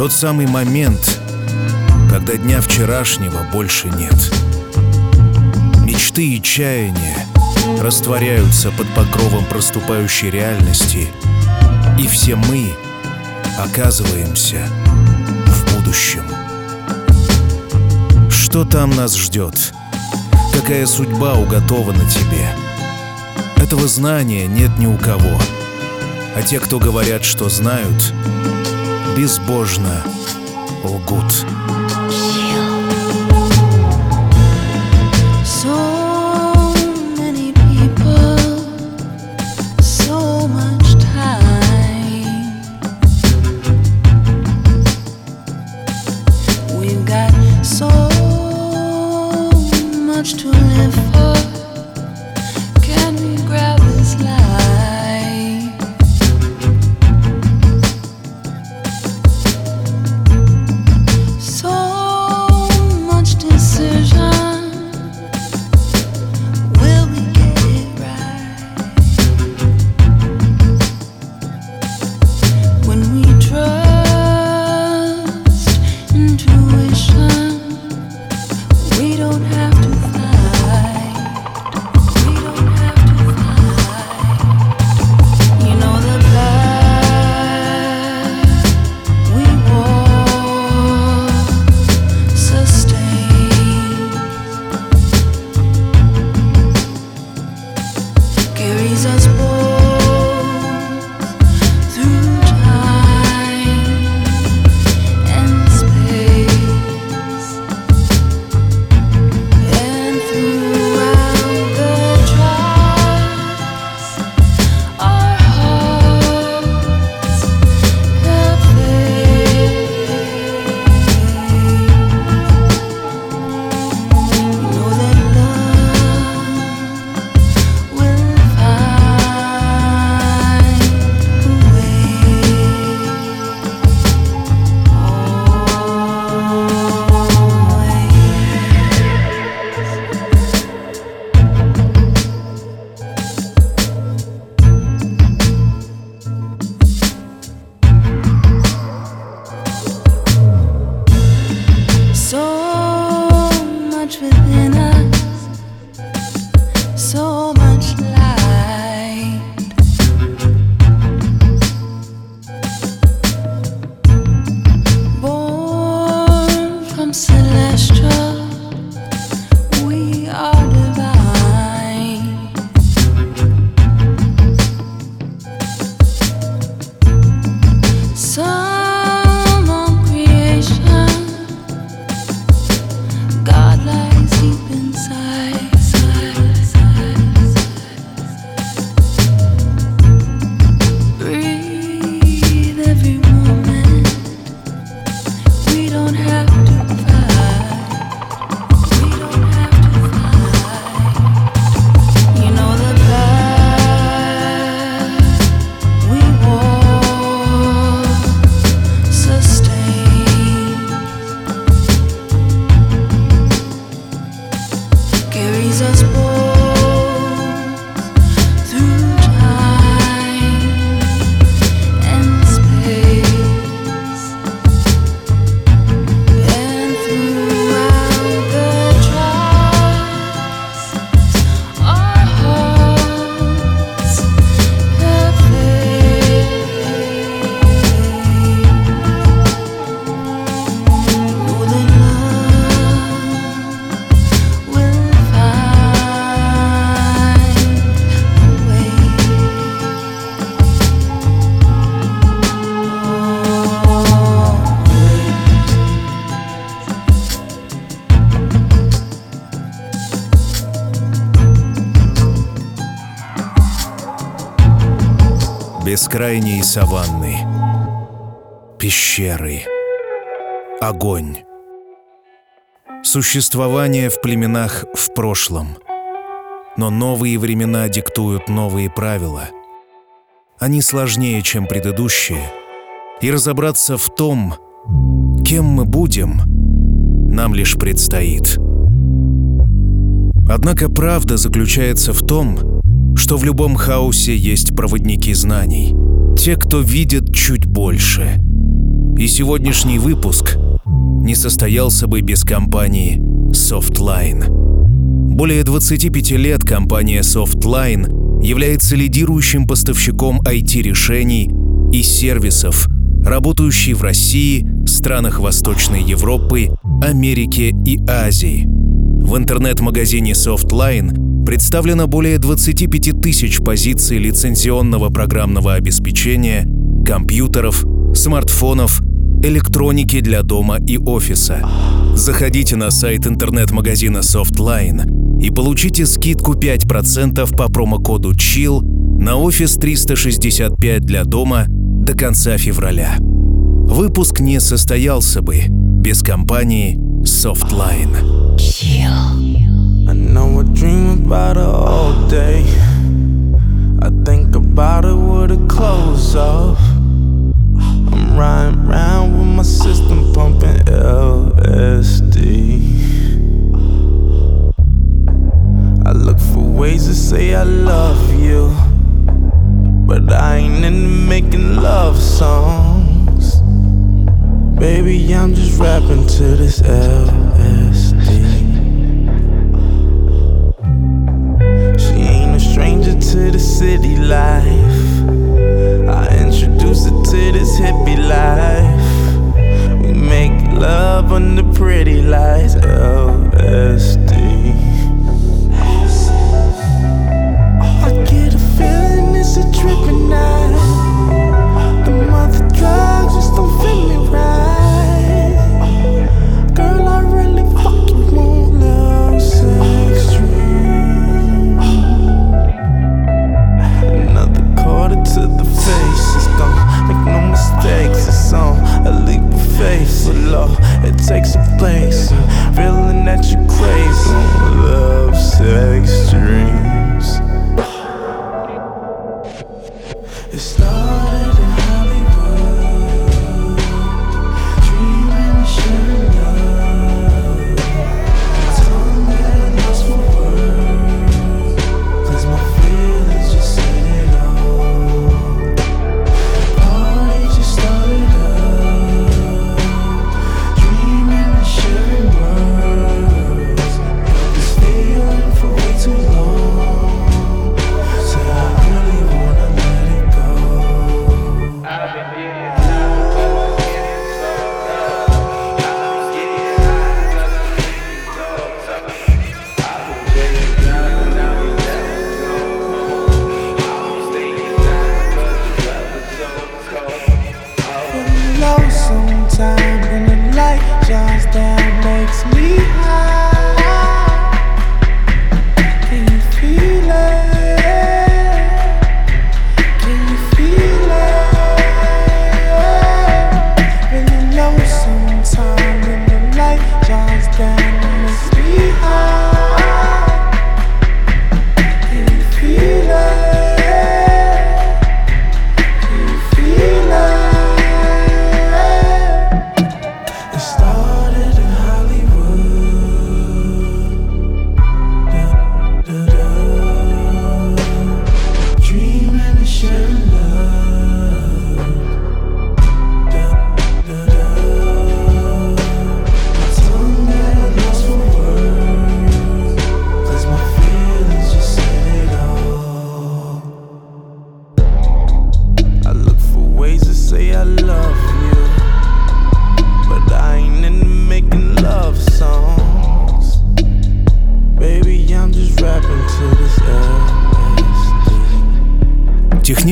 Тот самый момент, когда дня вчерашнего больше нет. Мечты и чаяния растворяются под покровом проступающей реальности, и все мы оказываемся в будущем. Что там нас ждет? Какая судьба уготована тебе? Этого знания нет ни у кого. А те, кто говорят, что знают, безбожно лгут. To live for. Бескрайней саванны. Пещеры. Огонь. Существование в племенах в прошлом. Но новые времена диктуют новые правила. Они сложнее, чем предыдущие. И разобраться в том, кем мы будем, нам лишь предстоит. Однако правда заключается в том, что в любом хаосе есть проводники знаний. Те, кто видит чуть больше. И сегодняшний выпуск не состоялся бы без компании Softline. Более 25 лет компания Softline является лидирующим поставщиком IT-решений и сервисов, работающей в России, странах Восточной Европы, Америки и Азии. В интернет-магазине Softline представлено более 25 тысяч позиций лицензионного программного обеспечения, компьютеров, смартфонов, электроники для дома и офиса. Заходите на сайт интернет-магазина Softline и получите скидку 5% по промокоду CHILL на офис 365 для дома до конца февраля. Выпуск не состоялся бы без компании Softline. I know I dream about her all day. I think about it with her clothes off. I'm riding around with my system pumping LSD. I look for ways to say I love you, but I ain't into making love songs. Baby, I'm just rapping to this LSD. She ain't a stranger to the city life. I introduce her to this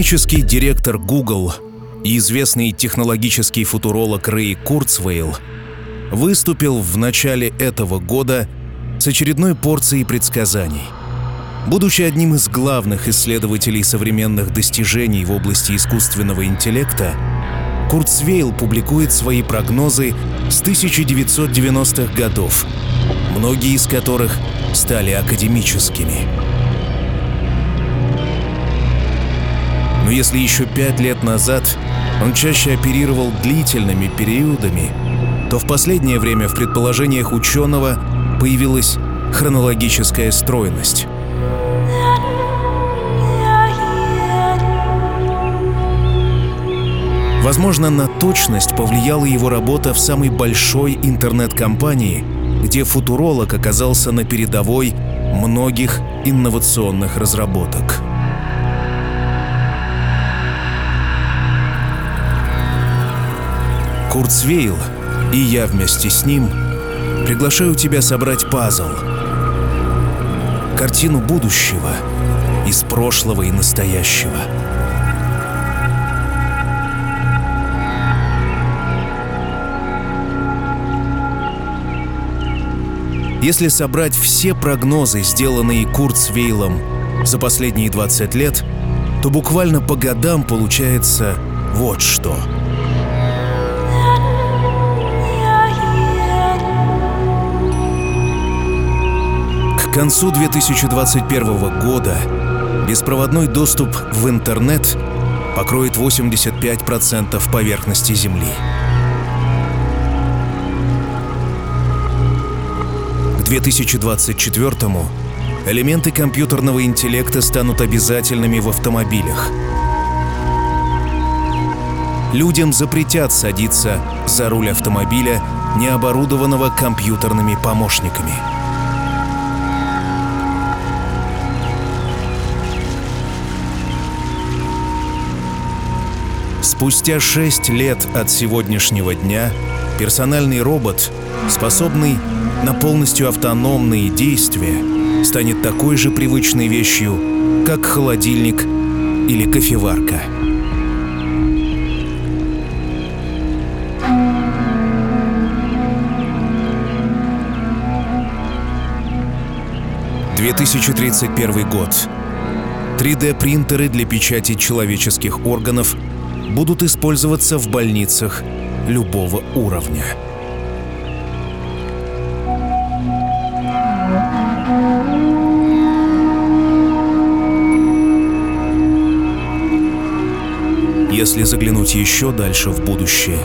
Технический директор Google и известный технологический футуролог Рэй Курцвейл выступил в начале этого года с очередной порцией предсказаний. Будучи одним из главных исследователей современных достижений в области искусственного интеллекта, Курцвейл публикует свои прогнозы с 1990-х годов, многие из которых стали академическими. Но если еще пять лет назад он чаще оперировал длительными периодами, то в последнее время в предположениях ученого появилась хронологическая стройность. Возможно, на точность повлияла его работа в самой большой интернет-компании, где футуролог оказался на передовой многих инновационных разработок. Курцвейл и я вместе с ним приглашаю тебя собрать пазл. Картину будущего из прошлого и настоящего. Если собрать все прогнозы, сделанные Курцвейлом за последние 20 лет, то буквально по годам получается вот что. Концу 2021 года беспроводной доступ в интернет покроет 85% поверхности Земли. К 2024 элементы компьютерного интеллекта станут обязательными в автомобилях. Людям запретят садиться за руль автомобиля, не оборудованного компьютерными помощниками. Спустя шесть лет от сегодняшнего дня персональный робот, способный на полностью автономные действия, станет такой же привычной вещью, как холодильник или кофеварка. «2031 год. 3D-принтеры для печати человеческих органов будут использоваться в больницах любого уровня. Если заглянуть еще дальше в будущее,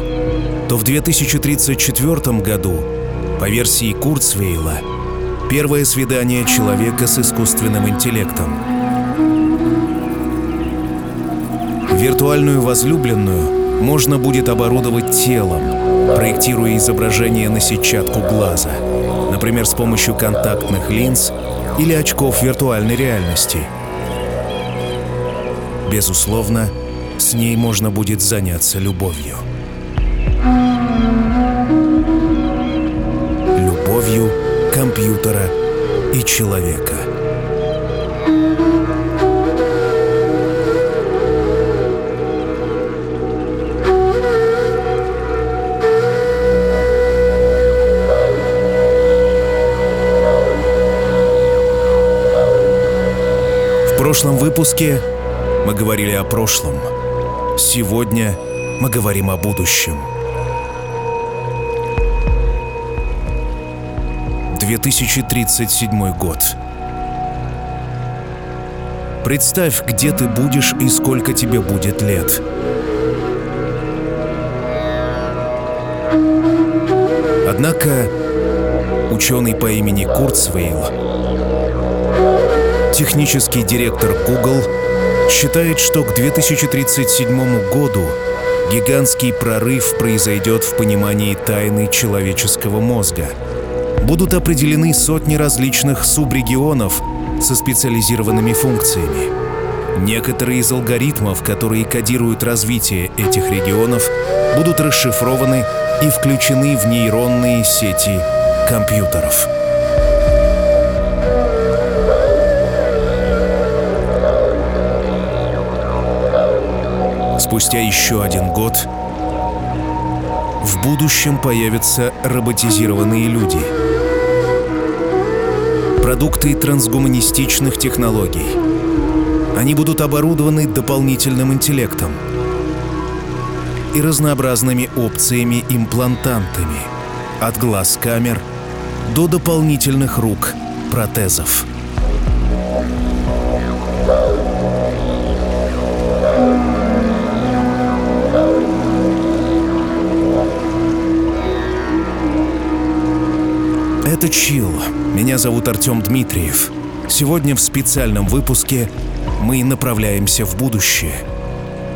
то в 2034 году, по версии Курцвейла, первое свидание человека с искусственным интеллектом – Виртуальную возлюбленную можно будет оборудовать телом, проектируя изображение на сетчатку глаза, например, с помощью контактных линз или очков виртуальной реальности. Безусловно, с ней можно будет заняться любовью. Любовью компьютера и человека. Прошлом выпуске мы говорили о прошлом. Сегодня мы говорим о будущем. 2037 год. Представь, где ты будешь и сколько тебе будет лет. Однако ученый по имени Курцвейл, технический директор Google, считает, что к 2037 году гигантский прорыв произойдет в понимании тайны человеческого мозга. Будут определены сотни различных субрегионов со специализированными функциями. Некоторые из алгоритмов, которые кодируют развитие этих регионов, будут расшифрованы и включены в нейронные сети компьютеров. Спустя еще один год в будущем появятся роботизированные люди. продукты трансгуманистичных технологий. Они будут оборудованы дополнительным интеллектом и разнообразными опциями-имплантантами, от глаз камер до дополнительных рук, протезов. Это Чил. Меня зовут Артем Дмитриев. Сегодня в специальном выпуске мы направляемся в будущее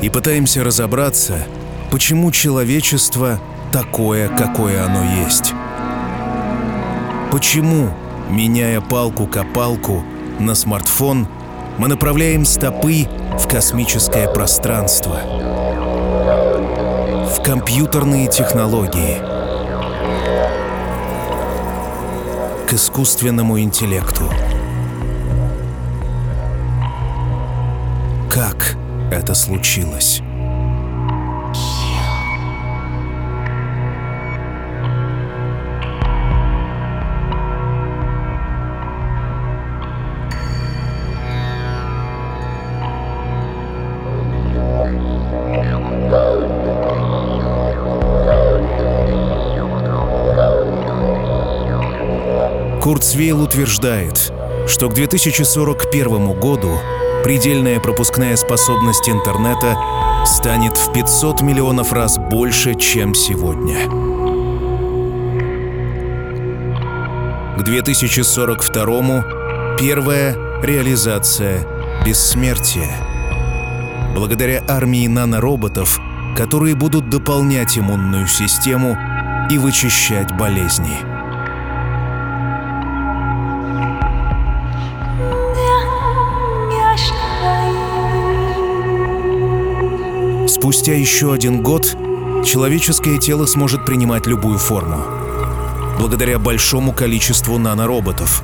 и пытаемся разобраться, почему человечество такое, какое оно есть. Почему, меняя палку-копалку на смартфон, мы направляем стопы в космическое пространство, в компьютерные технологии, к искусственному интеллекту. Как это случилось? Курцвейл утверждает, что к 2041 году предельная пропускная способность интернета станет в 500 миллионов раз больше, чем сегодня. К 2042 первая реализация бессмертия. Благодаря армии нанороботов, которые будут дополнять иммунную систему и вычищать болезни. Спустя еще один год человеческое тело сможет принимать любую форму. Благодаря большому количеству нанороботов.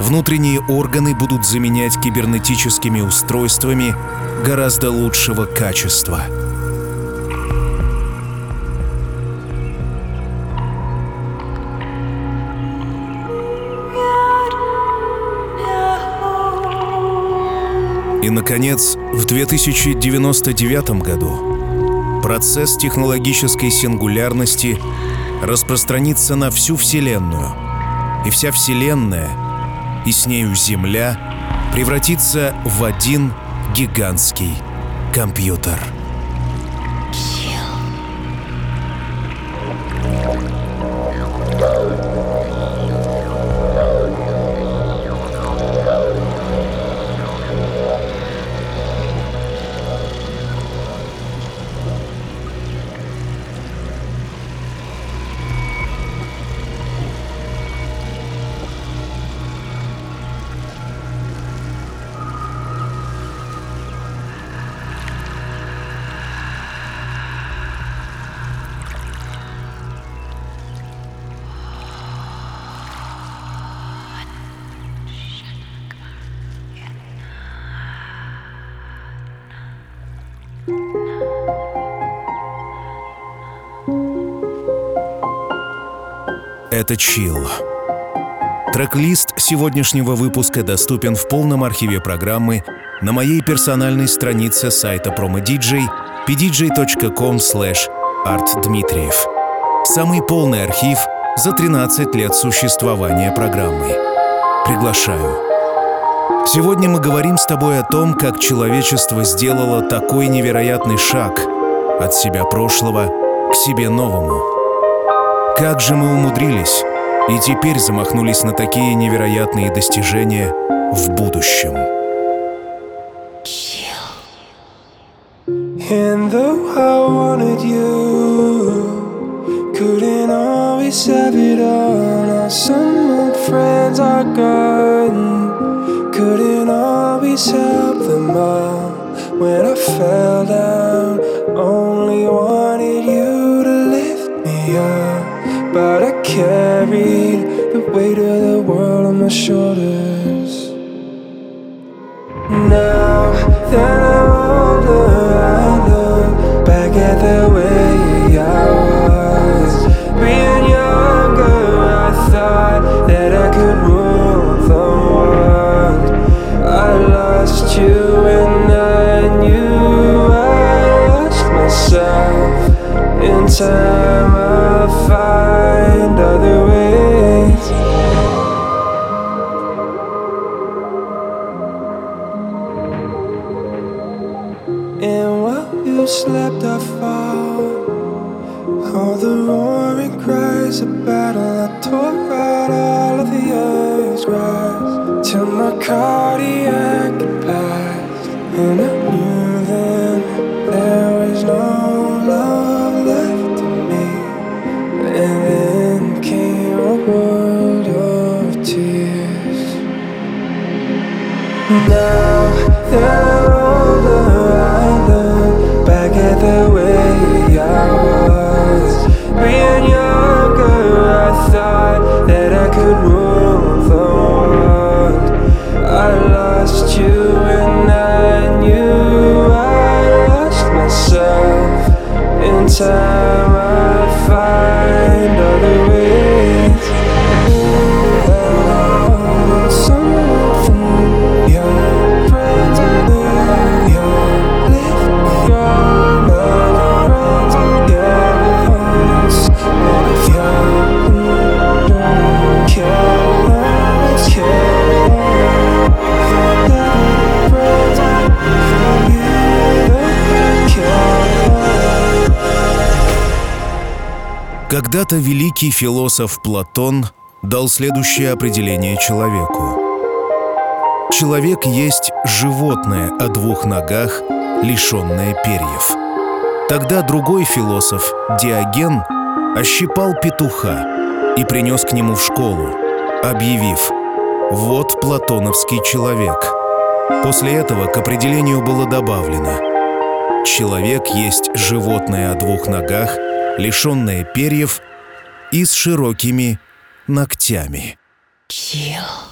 Внутренние органы будут заменять кибернетическими устройствами гораздо лучшего качества. И, наконец, в 2099 году процесс технологической сингулярности распространится на всю Вселенную, и вся Вселенная, и с нею Земля, превратится в один гигантский компьютер. Это Чил. Трек-лист сегодняшнего выпуска доступен в полном архиве программы на моей персональной странице сайта PromoDJ pdj.com artdmitriev. Самый полный архив за 13 лет существования программы. Приглашаю. Сегодня мы говорим с тобой о том, как человечество сделало такой невероятный шаг от себя прошлого к себе новому. Как же мы умудрились и теперь замахнулись на такие невероятные достижения в будущем. And though I wanted you, couldn't always have it all. Now some old friends are gone, couldn't always help them all. When I fell down, Carried the weight of the world on my shoulders. You slept I fall. All the roaring cries of battle, I tore out all of the earth's cries till my cardiac passed, and I knew then there was no love left in me. And then came a world of tears. Now they're time, Когда-то великий философ Платон дал следующее определение человеку. Человек есть животное о двух ногах, лишенное перьев. Тогда другой философ, Диоген, ощипал петуха и принес к нему в школу, объявив «Вот платоновский человек». После этого к определению было добавлено «Человек есть животное о двух ногах, лишенное перьев и с широкими ногтями». Chill.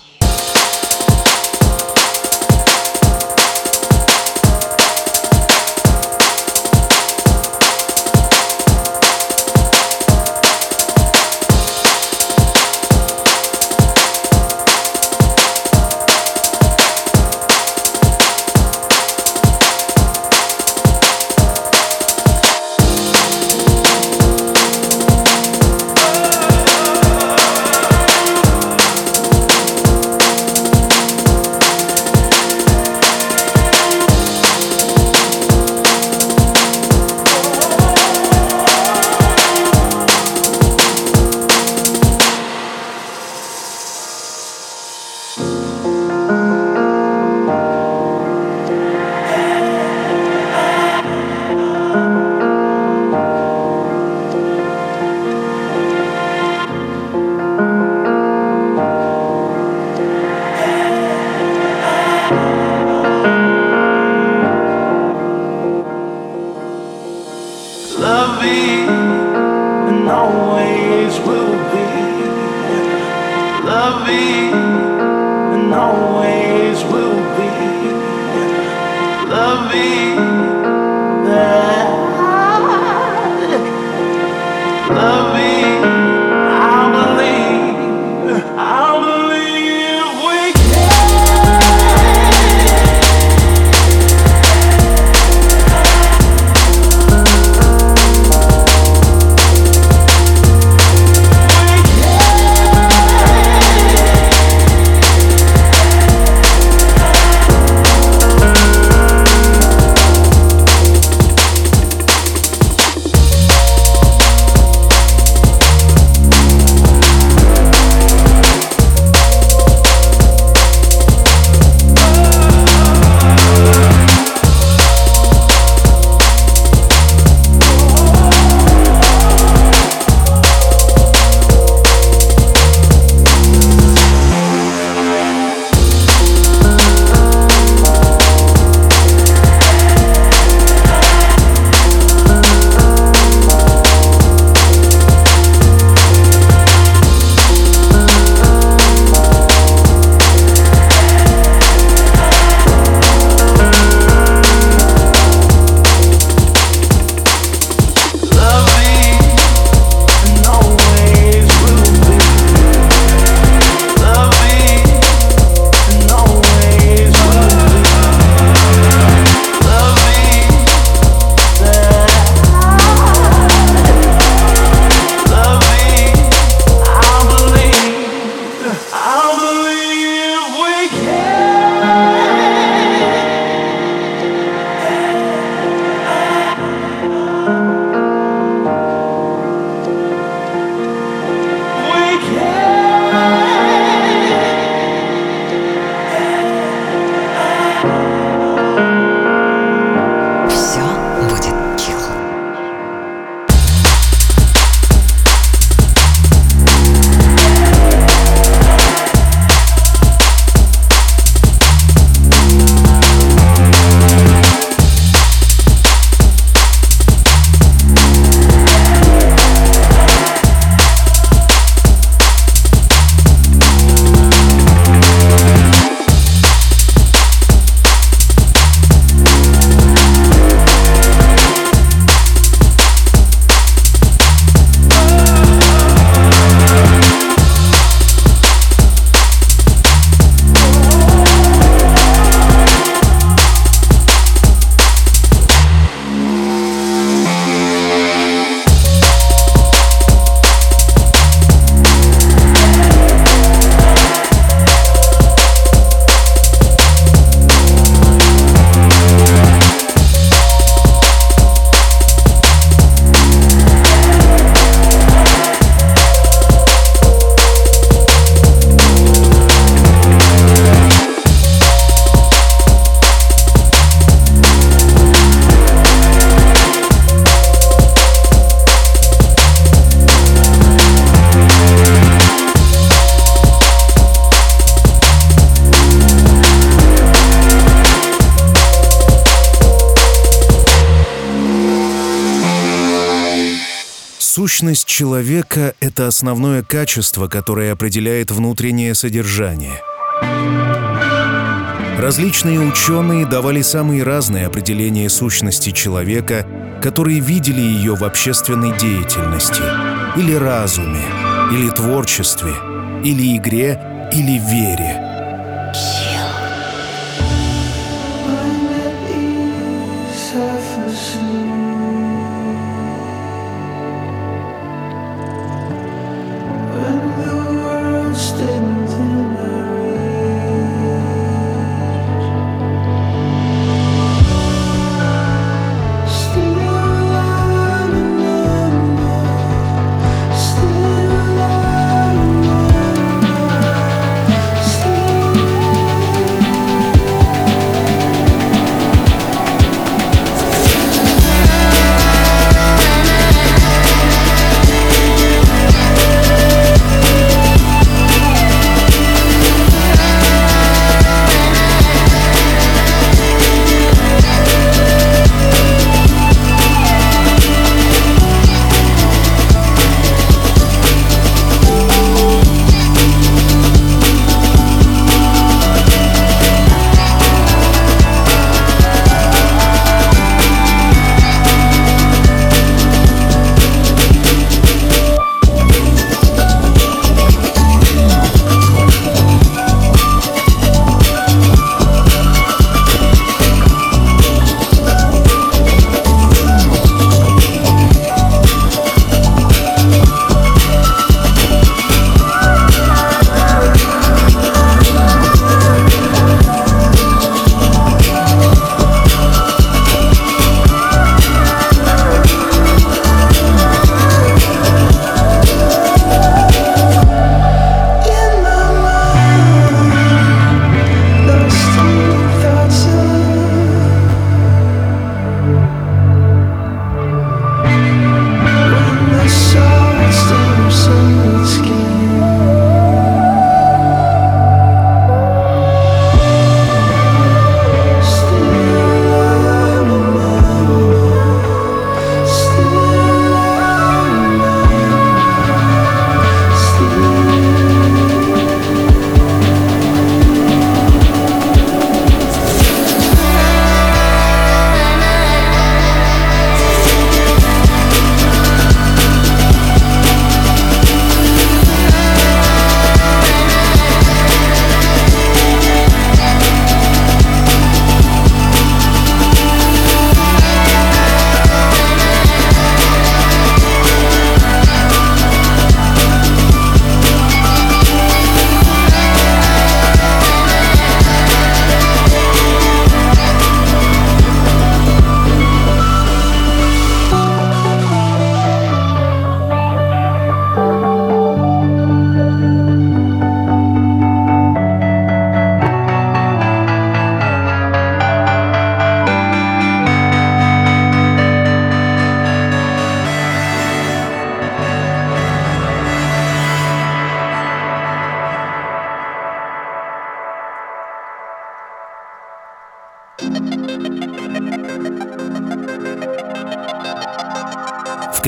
Человека — это основное качество, которое определяет внутреннее содержание. Различные ученые давали самые разные определения сущности человека, которые видели ее в общественной деятельности, или разуме, или творчестве, или игре, или вере.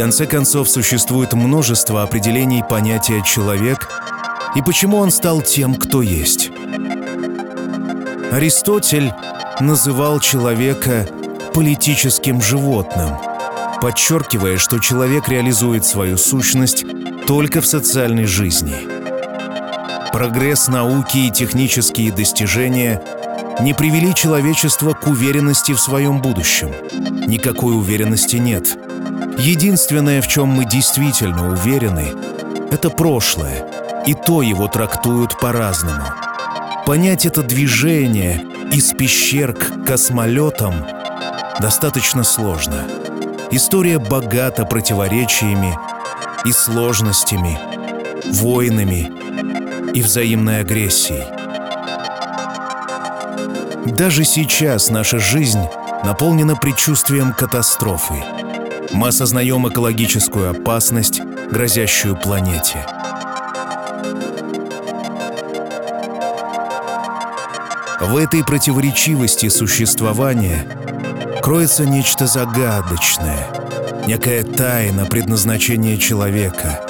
Конце концов, существует множество определений понятия «человек» и почему он стал тем, кто есть. Аристотель называл человека политическим животным, подчеркивая, что человек реализует свою сущность только в социальной жизни. Прогресс науки и технические достижения не привели человечество к уверенности в своем будущем. Никакой уверенности нет. Единственное, в чем мы действительно уверены, это прошлое, и то его трактуют по-разному. Понять это движение из пещер к космолетам достаточно сложно. История богата противоречиями и сложностями, войнами и взаимной агрессией. Даже сейчас наша жизнь наполнена предчувствием катастрофы — мы осознаем экологическую опасность, грозящую планете. В этой противоречивости существования кроется нечто загадочное, некая тайна предназначения человека —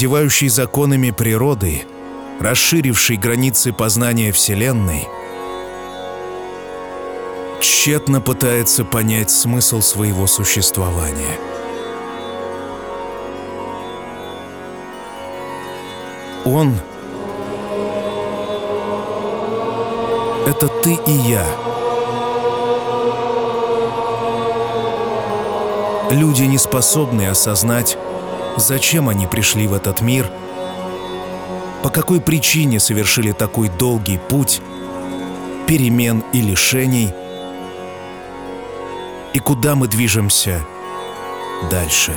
овладевающий законами природы, расширивший границы познания Вселенной, тщетно пытается понять смысл своего существования. Он — это ты и я. Люди не способны осознать, зачем они пришли в этот мир, по какой причине совершили такой долгий путь перемен и лишений, и куда мы движемся дальше.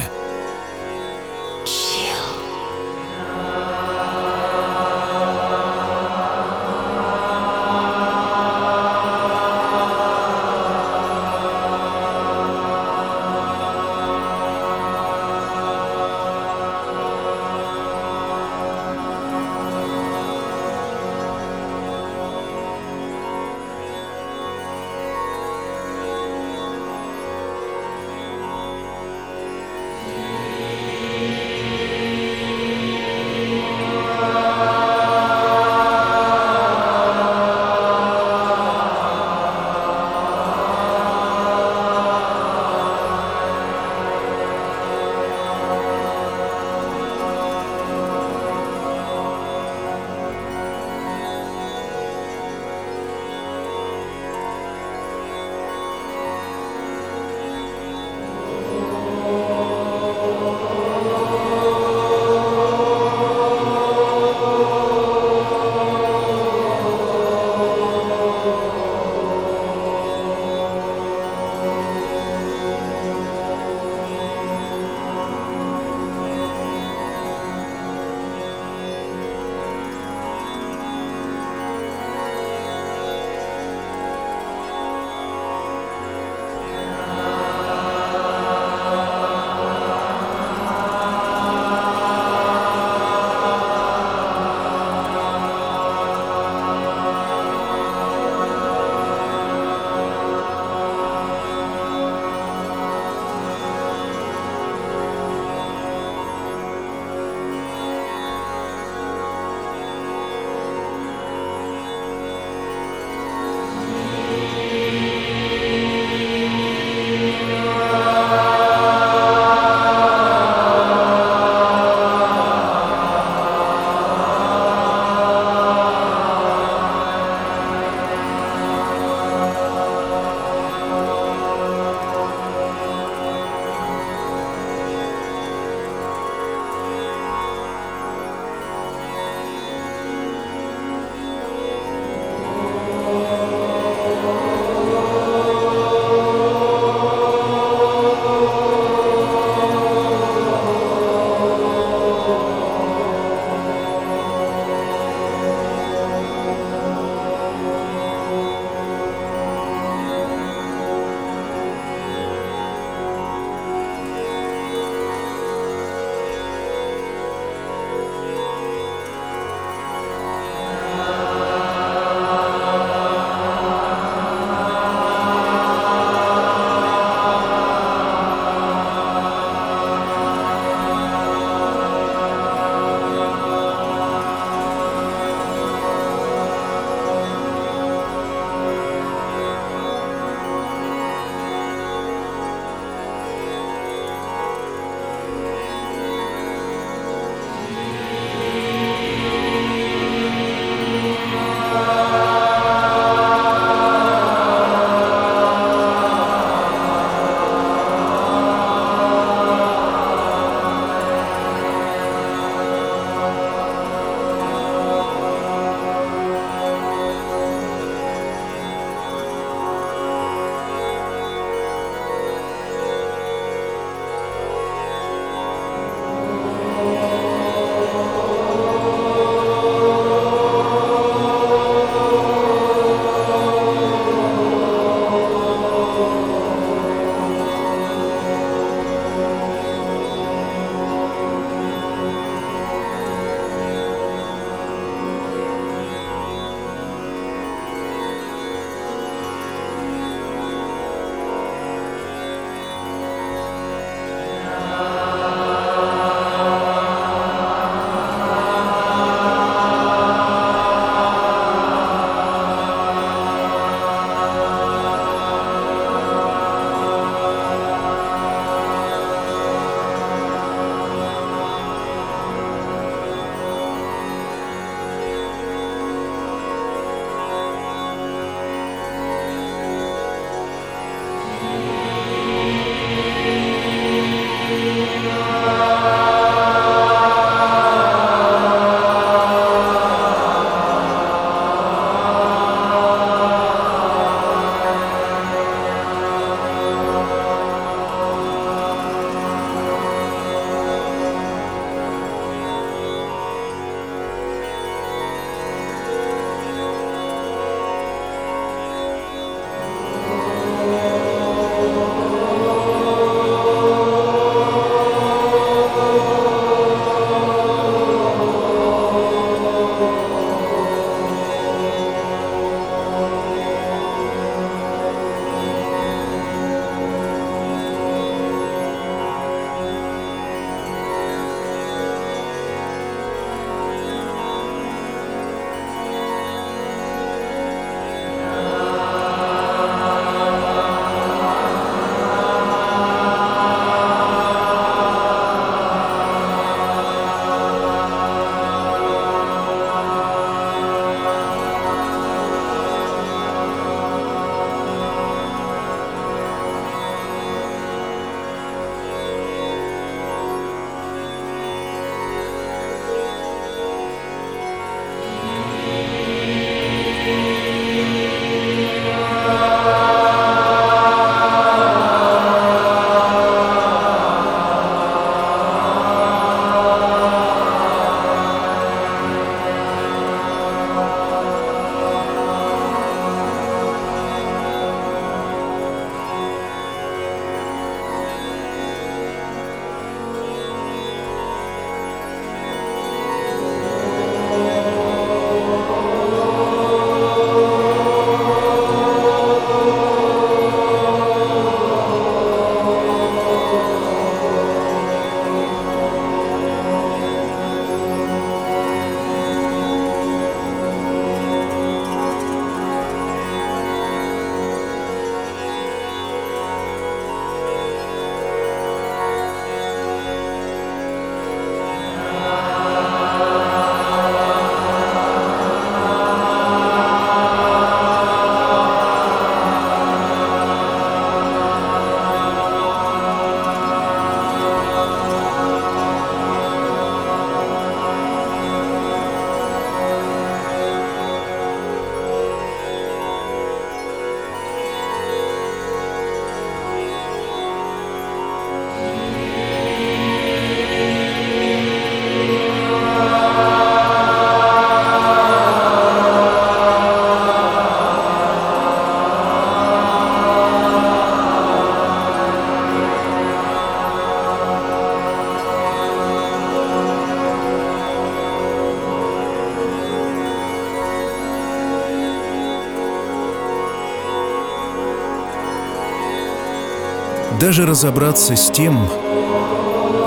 Даже разобраться с тем,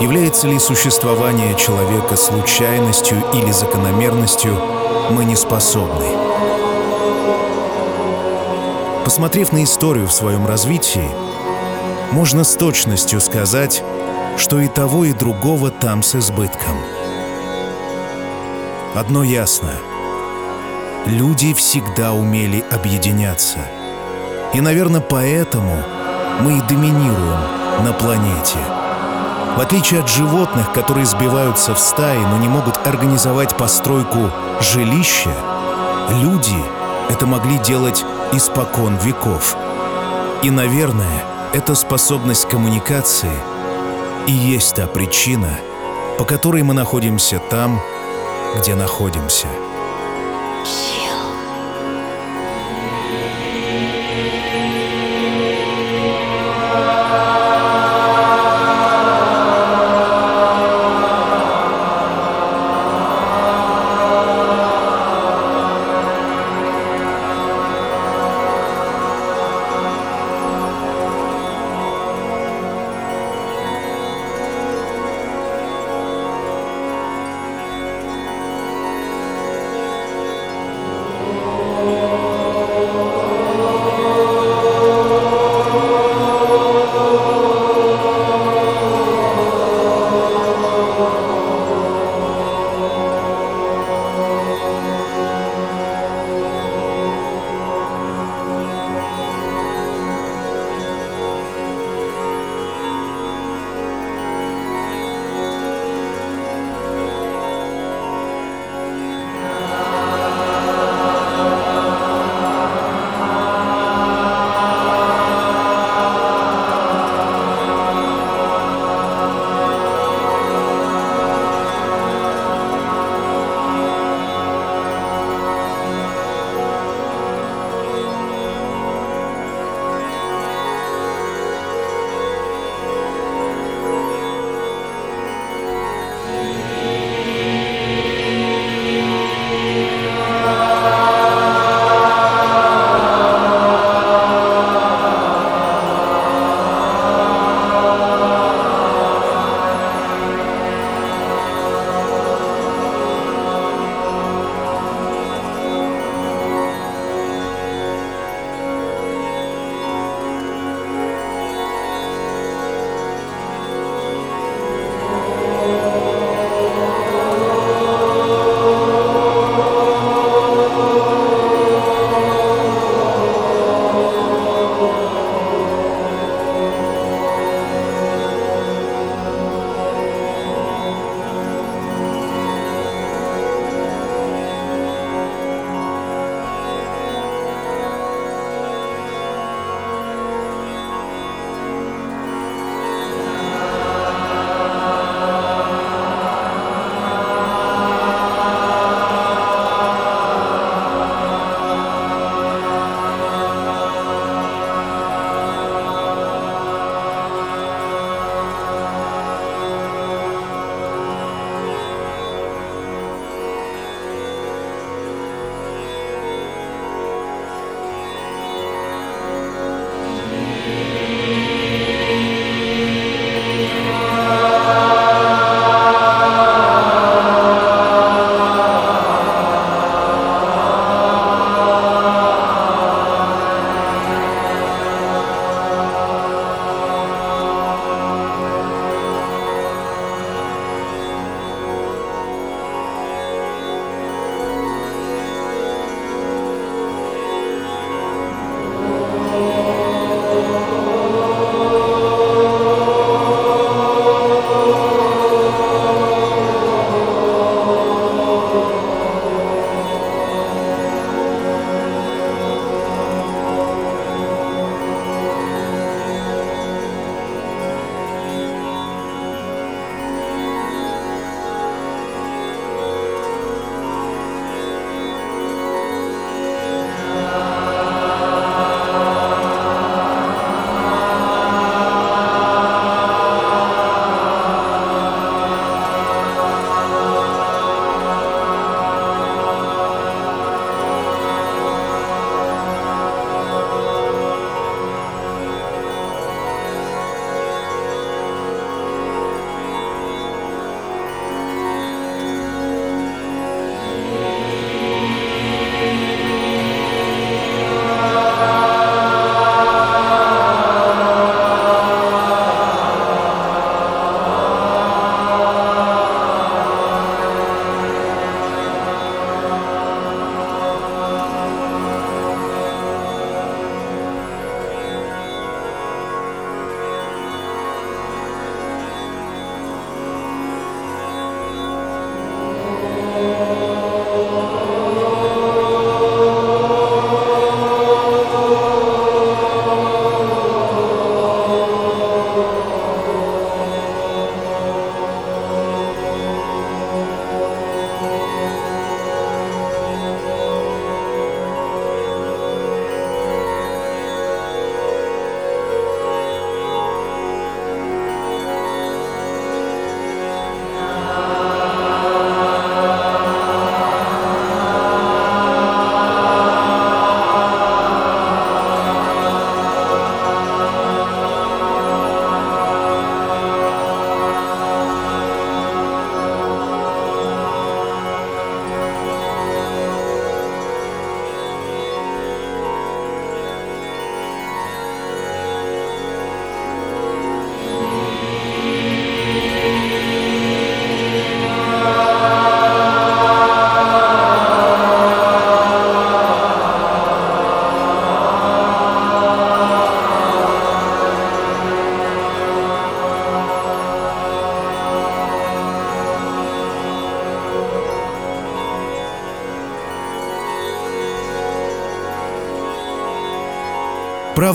является ли существование человека случайностью или закономерностью, мы не способны. Посмотрев на историю в своем развитии, можно с точностью сказать, что и того, и другого там с избытком. Одно ясно. Люди всегда умели объединяться. И, наверное, поэтому мы и доминируем на планете. В отличие от животных, которые сбиваются в стаи, но не могут организовать постройку жилища, люди это могли делать испокон веков. И, наверное, эта способность коммуникации и есть та причина, по которой мы находимся там, где находимся.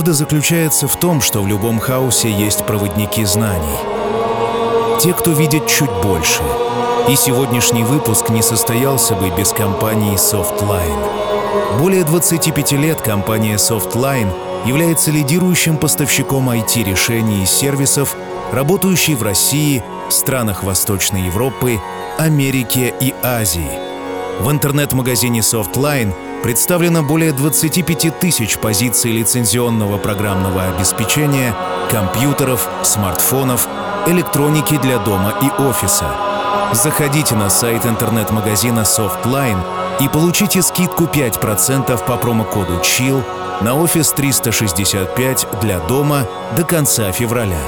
Правда заключается в том, что в любом хаосе есть проводники знаний. Те, кто видит чуть больше. И сегодняшний выпуск не состоялся бы без компании Softline. Более 25 лет компания Softline является лидирующим поставщиком IT-решений и сервисов, работающей в России, странах Восточной Европы, Америке и Азии. В интернет-магазине Softline представлено более 25 тысяч позиций лицензионного программного обеспечения, компьютеров, смартфонов, электроники для дома и офиса. Заходите на сайт интернет-магазина Softline и получите скидку 5% по промокоду CHILL на офис 365 для дома до конца февраля.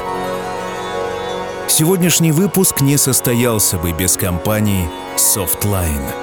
Сегодняшний выпуск не состоялся бы без компании Softline.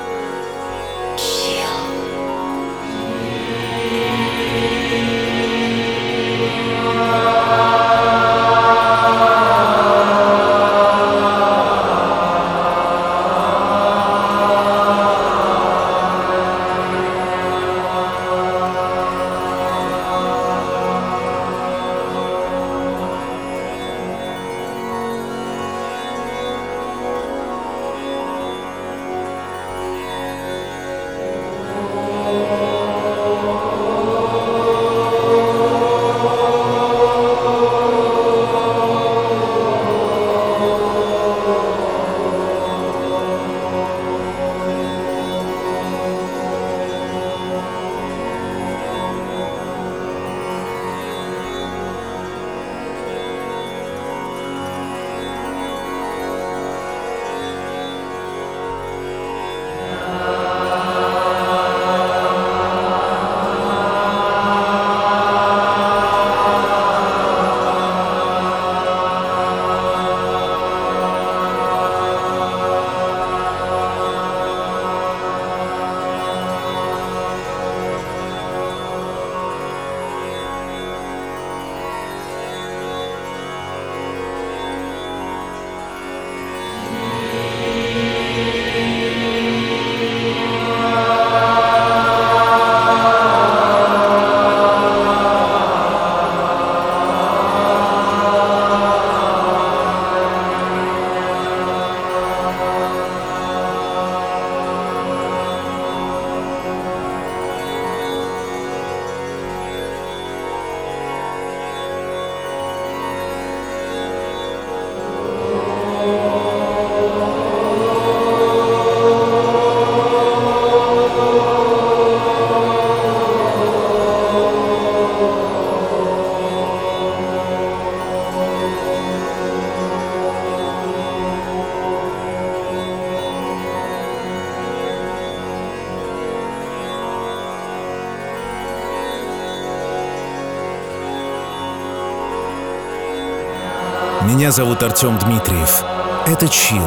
Меня зовут Артем Дмитриев. Это Чил.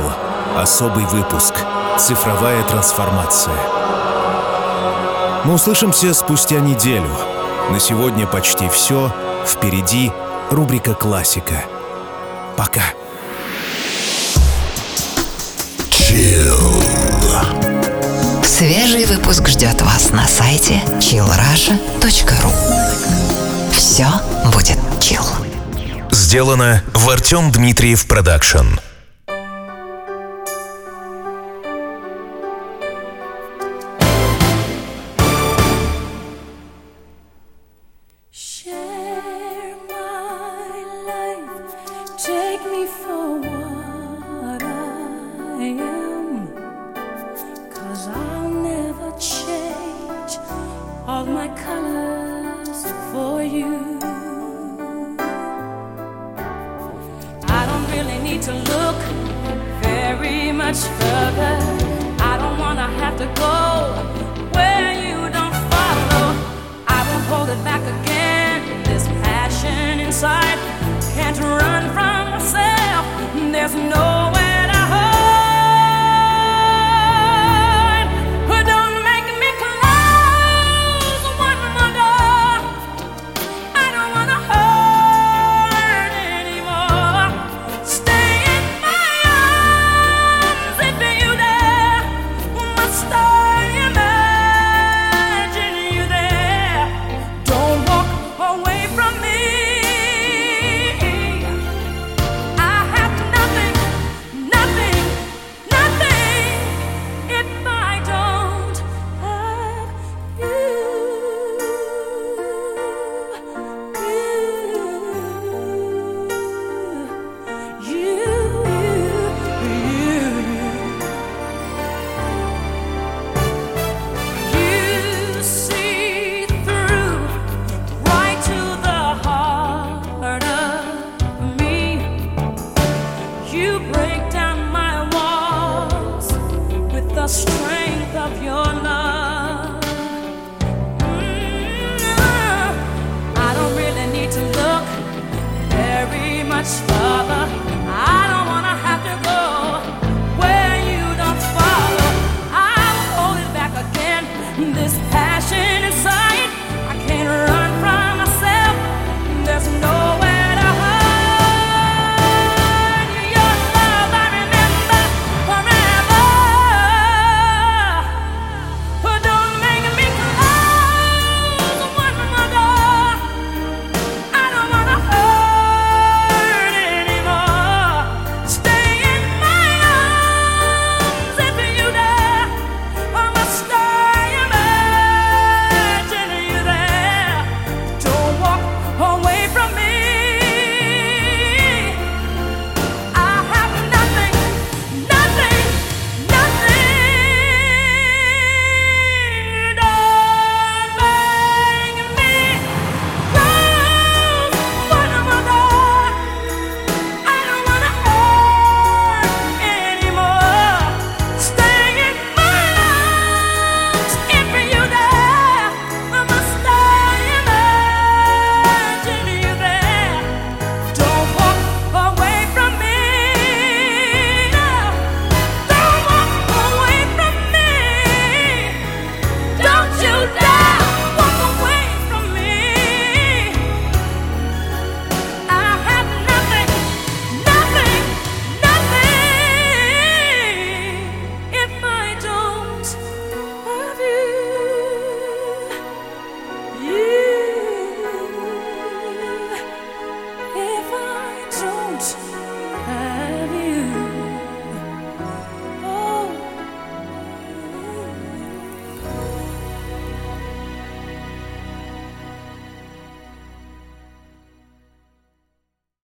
Особый выпуск. Цифровая трансформация. Мы услышимся спустя неделю. На сегодня почти все. Впереди рубрика «Классика». Пока. Свежий выпуск ждет вас на сайте chillrasha.ru Все будет chill. Сделано в Артем Дмитриев Продакшн. Take me for much further. I don't wanna have to go where you don't follow. I won't hold it back again. This passion inside can't run from myself. There's no this path.